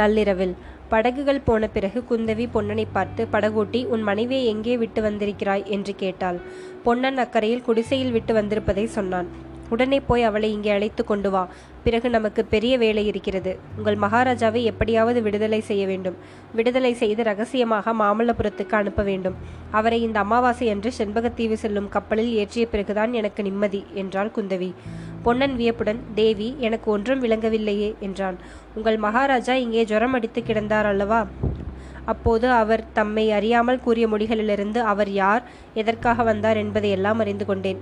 நள்ளிரவில். படகுகள் போன பிறகு குந்தவி பொன்னனை பார்த்து படகோட்டி உன் மனைவியை எங்கே விட்டு வந்திருக்கிறாய்? என்று கேட்டாள். பொன்னன் அக்கறையில் குடிசையில் விட்டு வந்திருப்பதை சொன்னான். உடனே போய் அவளை இங்கே அழைத்து கொண்டு வா. பிறகு நமக்கு பெரிய வேலை இருக்கிறது. உங்கள் மகாராஜாவை எப்படியாவது விடுதலை செய்ய வேண்டும். விடுதலை செய்து ரகசியமாக மாமல்லபுரத்துக்கு அனுப்ப வேண்டும். அவரை இந்த அமாவாசை அன்று செண்பகத்தீவு செல்லும் கப்பலில் ஏற்றிய பிறகுதான் எனக்கு நிம்மதி என்றாள் குந்தவி. பொன்னன் வியப்புடன் தேவி எனக்கு ஒன்றும் விளங்கவில்லையே என்றான். உங்கள் மகாராஜா இங்கே ஜுரம் அடித்து கிடந்தார் அல்லவா? அப்போது அவர் தம்மை அறியாமல் கூறிய மொழிகளிலிருந்து அவர் யார் எதற்காக வந்தார் என்பதையெல்லாம் அறிந்து கொண்டேன்.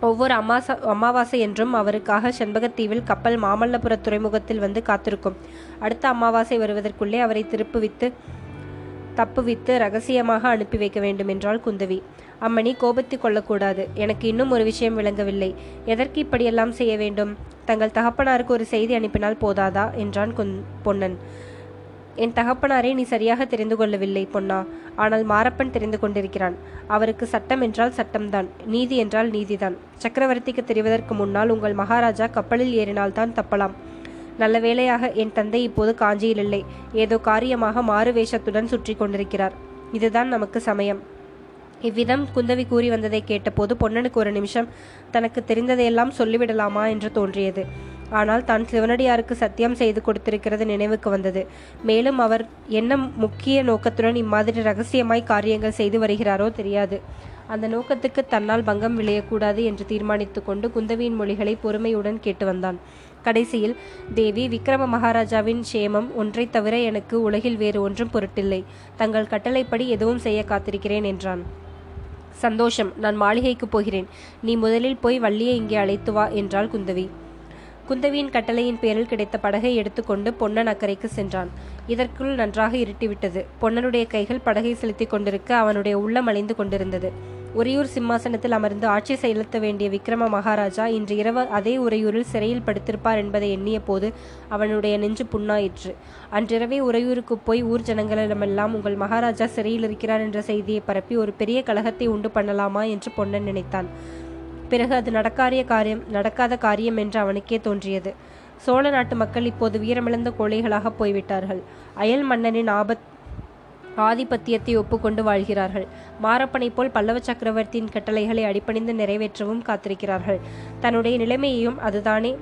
ஒவ்வொரு அமாசா அமாவாசை என்றும் அவருக்காக செண்பகத்தீவில் கப்பல் மாமல்லபுர துறைமுகத்தில் வந்து காத்திருக்கும். அடுத்த அமாவாசை வருவதற்குள்ளே அவரை திருப்புவித்து தப்புவித்து ரகசியமாக அனுப்பி வைக்க வேண்டும் என்றாள் குந்தவி. அம்மணி கோபத்து கொள்ளக்கூடாது. எனக்கு இன்னும் ஒரு விஷயம் விளங்கவில்லை. எதற்கு இப்படியெல்லாம் செய்ய வேண்டும்? தங்கள் தகப்பனாருக்கு ஒரு செய்தி அனுப்பினால் போதாதா? என்றான் குந் பொன்னன். என் தகப்பனாரை நீ சரியாக தெரிந்து கொள்ளவில்லை பொன்னா. ஆனால் மாரப்பன் தெரிந்து கொண்டிருக்கிறான். அவருக்கு சட்டம் என்றால் சட்டம்தான். நீதி என்றால் நீதிதான். சக்கரவர்த்திக்கு தெரிவதற்கு முன்னால் உங்கள் மகாராஜா கப்பலில் ஏறினால்தான் தப்பலாம். நல்ல வேளையாக என் தந்தை இப்போது காஞ்சியில் இல்லை. ஏதோ காரியமாக மாறு வேஷத்துடன் சுற்றி கொண்டிருக்கிறார். இதுதான் நமக்கு சமயம். இவ்விதம் குந்தவி கூறி வந்ததை கேட்டபோது பொன்னனுக்கு ஒரு நிமிஷம் தனக்கு தெரிந்ததையெல்லாம் சொல்லிவிடலாமா என்று தோன்றியது. ஆனால் தான் சிவனடியாருக்கு சத்தியம் செய்து கொடுத்திருக்கிறது நினைவுக்கு வந்தது. மேலும் அவர் என்ன முக்கிய நோக்கத்துடன் இம்மாதிரி ரகசியமாய் காரியங்கள் செய்து வருகிறாரோ தெரியாது. அந்த நோக்கத்துக்கு தன்னால் பங்கம் விளையக்கூடாது என்று தீர்மானித்து கொண்டு குந்தவியின் மொழிகளை பொறுமையுடன் கேட்டு வந்தான். கடைசியில் தேவி விக்ரம மகாராஜாவின் சேமம் ஒன்றை தவிர எனக்கு உலகில் வேறு ஒன்றும் பொருட்டில்லை. தங்கள் கட்டளைப்படி எதுவும் செய்ய காத்திருக்கிறேன் என்றான். சந்தோஷம் நான் மாளிகைக்கு போகிறேன். நீ முதலில் போய் வள்ளியை இங்கே அழைத்து வா என்றாள் குந்தவி. குந்தவியின் கட்டளையின் பேரில் கிடைத்த படகை எடுத்துக்கொண்டு பொன்னன் அக்கறைக்கு சென்றான். இதற்குள் நன்றாக இருட்டிவிட்டது. பொன்னனுடைய கைகள் படகை செலுத்திக் கொண்டிருக்க அவனுடைய உள்ளம் அழிந்து கொண்டிருந்தது. உறையூர் சிம்மாசனத்தில் அமர்ந்து ஆட்சி செலுத்த வேண்டிய விக்ரம மகாராஜா இன்று இரவு அதே உறையூரில் சிறையில் படுத்திருப்பார் என்பதை எண்ணிய போது அவனுடைய நெஞ்சு புண்ணாயிற்று. அன்றிரவே உறையூருக்கு போய் ஊர் ஜனங்களிடமெல்லாம் உங்கள் மகாராஜா சிறையில் இருக்கிறார் என்ற செய்தியை பரப்பி ஒரு பெரிய கலகத்தை உண்டு பண்ணலாமா? என்று பொன்னன் நினைத்தான். பிறகு அது நடக்காரிய காரியம் நடக்காத காரியம் என்று அவனுக்கே தோன்றியது. சோழ நாட்டு மக்கள் இப்போது வீரமிழந்த கோழைகளாக போய்விட்டார்கள். அயல் மன்னனின் ஆபத் ஆதிபத்தியத்தை ஒப்புக்கொண்டு வாழ்கிறார்கள். மாரப்பனை போல் பல்லவ சக்கரவர்த்தியின் கட்டளைகளை அடிப்பணிந்து நிறைவேற்றவும் காத்திருக்கிறார்கள். தன்னுடைய நிலைமையையும் அதுதானே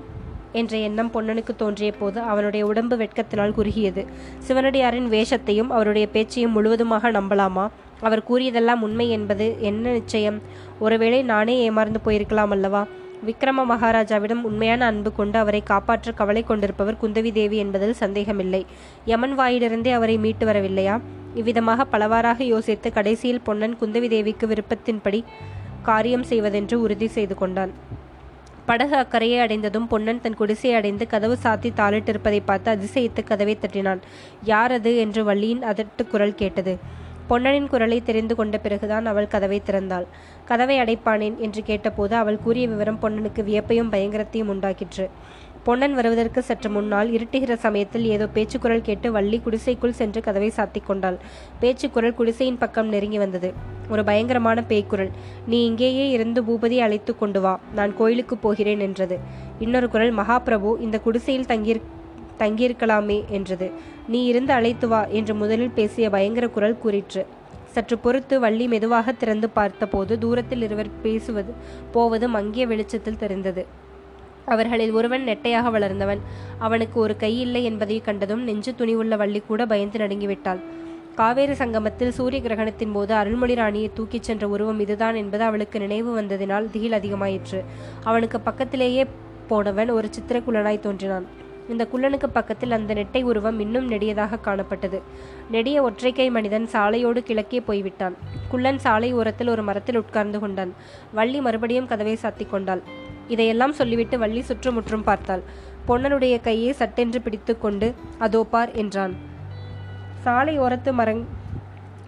என்ற எண்ணம் பொன்னனுக்கு தோன்றிய போது அவனுடைய உடம்பு வெட்கத்தினால் குறுகியது. சிவனடியாரின் வேஷத்தையும் அவருடைய பேச்சையும் முழுவதுமாக நம்பலாமா? அவர் கூறியதெல்லாம் உண்மை என்பது என்ன நிச்சயம்? ஒருவேளை நானே ஏமாறந்து போயிருக்கலாம் அல்லவா? விக்ரம மகாராஜாவிடம் உண்மையான அன்பு கொண்டு அவரை காப்பாற்ற கவலை கொண்டிருப்பவர் குந்தவி தேவி என்பதில் சந்தேகமில்லை. யமன் வாயிலிருந்தே அவரை மீட்டு வரவில்லையா? இவ்விதமாக பலவாறாக யோசித்து கடைசியில் பொன்னன் குந்தவி தேவிக்கு விருப்பத்தின்படி காரியம் செய்வதென்று உறுதி செய்து கொண்டான். படகு அக்கறையை அடைந்ததும் பொன்னன் தன் குடிசையை அடைந்து கதவு சாத்தி தாளிட்டிருப்பதை பார்த்து அதிசயித்து கதவை தட்டினான். யார் அது? என்று வள்ளியின் அதட்டு குரல் கேட்டது. பொன்னனின் குரலை தெரிந்து கொண்ட பிறகுதான் அவள் கதவை திறந்தாள். கதவை அடைப்பானேன் என்று கேட்டபோது அவள் கூறிய விவரம் பொன்னனுக்கு வியப்பையும் பயங்கரத்தையும் உண்டாக்கிற்று. பொன்னன் வருவதற்கு சற்று முன்னால் இருட்டுகிற சமயத்தில் ஏதோ பேச்சுக்குரல் கேட்டு வள்ளி குடிசைக்குள் சென்று கதவை சாத்தி கொண்டாள். பேச்சுக்குரல் குடிசையின் பக்கம் நெருங்கி வந்தது. ஒரு பயங்கரமான பேய்க்குரல். நீ இங்கேயே இருந்து பூபதி அழைத்து கொண்டு வா. நான் கோயிலுக்கு போகிறேன் என்றது. இன்னொரு குரல் மகாபிரபு இந்த குடிசையில் தங்கியிரு தங்கியிருக்கலாமே என்றது. நீ இருந்து அழைத்து வா என்று முதலில் பேசிய பயங்கர குரல் கூறிற்று. சற்று பொறுத்து வள்ளி மெதுவாக திறந்து பார்த்தபோது தூரத்தில் இருவர் பேசுவது போவது மங்கிய வெளிச்சத்தில் தெரிந்தது. அவர்களில் ஒருவன் நெட்டையாக வளர்ந்தவன். அவனுக்கு ஒரு கை இல்லை என்பதை கண்டதும் நெஞ்சு துணிவுள்ள வள்ளி கூட பயந்து நடுங்கிவிட்டாள். காவேரி சங்கமத்தில் சூரிய கிரகணத்தின் போது அருள்மொழி ராணியை தூக்கிச் சென்ற உருவம் இதுதான் என்பது அவளுக்கு நினைவு வந்ததினால் திகில் அதிகமாயிற்று. அவனுக்கு பக்கத்திலேயே போனவன் ஒரு சித்திரக்குள்ளனாய் தோன்றினான். இந்த குள்ளனுக்கு பக்கத்தில் அந்த நெட்டை உருவம் இன்னும் நெடியதாக காணப்பட்டது. நெடிய ஒற்றைக்கை மனிதன் சாலையோடு கிழக்கே போய்விட்டான். குள்ளன் சாலை ஓரத்தில் ஒரு மரத்தில் உட்கார்ந்து கொண்டான். வள்ளி மறுபடியும் கதவை சாத்திக் கொண்டாள். இதையெல்லாம் சொல்லிவிட்டு வள்ளி சுற்றுமுற்றும் பார்த்தாள். பொன்னனுடைய கையை சட்டென்று பிடித்துக்கொண்டு அதோ பார் என்றான். சாலை ஓரத்து மரங்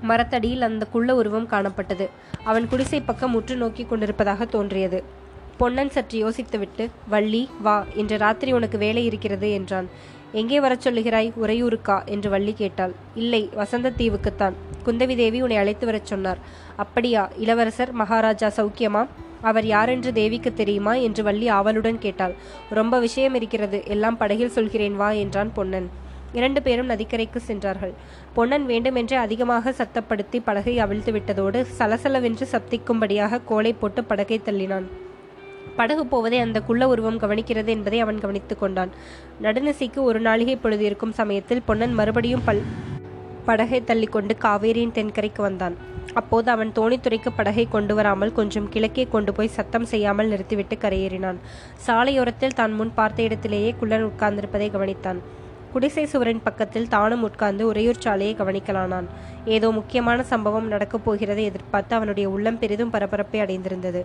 மரத்தடியில் அந்த குள்ள உருவம் காணப்பட்டது. அவன் குடிசை பக்கம் உற்று நோக்கி கொண்டிருப்பதாக தோன்றியது. பொன்னன் சற்று யோசித்துவிட்டு வள்ளி வா இன்று ராத்திரி உனக்கு வேலை இருக்கிறது என்றான். எங்கே வரச் சொல்லுகிறாய்? உறையூருக்கா? என்று வள்ளி கேட்டாள். இல்லை வசந்த தீவுக்குத்தான் குந்தவி தேவி உன்னை அழைத்து வரச் சொன்னார். அப்படியா இளவரசர் மகாராஜா சௌக்கியமா? அவர் யாரென்று தேவிக்கு தெரியுமா? என்று வள்ளி ஆவலுடன் கேட்டாள். ரொம்ப விஷயம் இருக்கிறது. எல்லாம் படகில் சொல்கிறேன் வா என்றான் பொன்னன். இரண்டு பேரும் நதிக்கரைக்கு சென்றார்கள். பொன்னன் வேண்டுமென்றே அதிகமாக சத்தப்படுத்தி படகை அவிழ்த்து விட்டதோடு சலசலவென்று சப்திக்கும்படியாக கோலை போட்டு படகை தள்ளினான். படகு போவதை அந்த குள்ள உருவம் கவனிக்கிறது என்பதை அவன் கவனித்துக் கொண்டான். நடுநிசைக்கு ஒரு நாளிகை பொழுது இருக்கும் சமயத்தில் பொன்னன் மறுபடியும் பல் படகை தள்ளிக்கொண்டு காவேரியின் தென்கரைக்கு வந்தான். அப்போது அவன் தோணித்துறைக்கு படகை கொண்டு வராமல் கொஞ்சம் கிழக்கே கொண்டு போய் சத்தம் செய்யாமல் நிறுத்திவிட்டு கரையேறினான். சாலையோரத்தில் தான் முன் பார்த்த இடத்திலேயே குள்ளன் உட்கார்ந்திருப்பதை கவனித்தான். குடிசை சுவரின் பக்கத்தில் தானும் உட்கார்ந்து உறையூர் சாலையை கவனிக்கலானான். ஏதோ முக்கியமான சம்பவம் நடக்கப் போகிறதை எதிர்பார்த்து அவனுடைய உள்ளம் பெரிதும் பரபரப்பை அடைந்திருந்தது.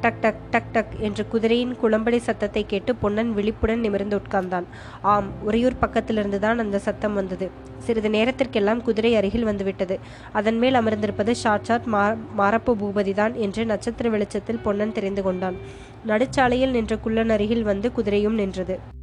டக் டக் டக் டக் என்று குதிரையின் குளம்படி சத்தத்தை கேட்டு பொன்னன் விழிப்புடன் நிமிர்ந்து உட்கார்ந்தான். ஆம் உறையூர் பக்கத்திலிருந்து தான் அந்த சத்தம் வந்தது. சிறிது நேரத்திற்கெல்லாம் குதிரை அருகில் வந்துவிட்டது. அதன் மேல் அமர்ந்திருப்பது ஷாட்சாட் மா மாரப்பு பூபதிதான் என்று நட்சத்திர வெளிச்சத்தில் பொன்னன் தெரிந்து கொண்டான். நடுச்சாலையில் நின்ற குள்ளன் அருகில் வந்து குதிரையும் நின்றது.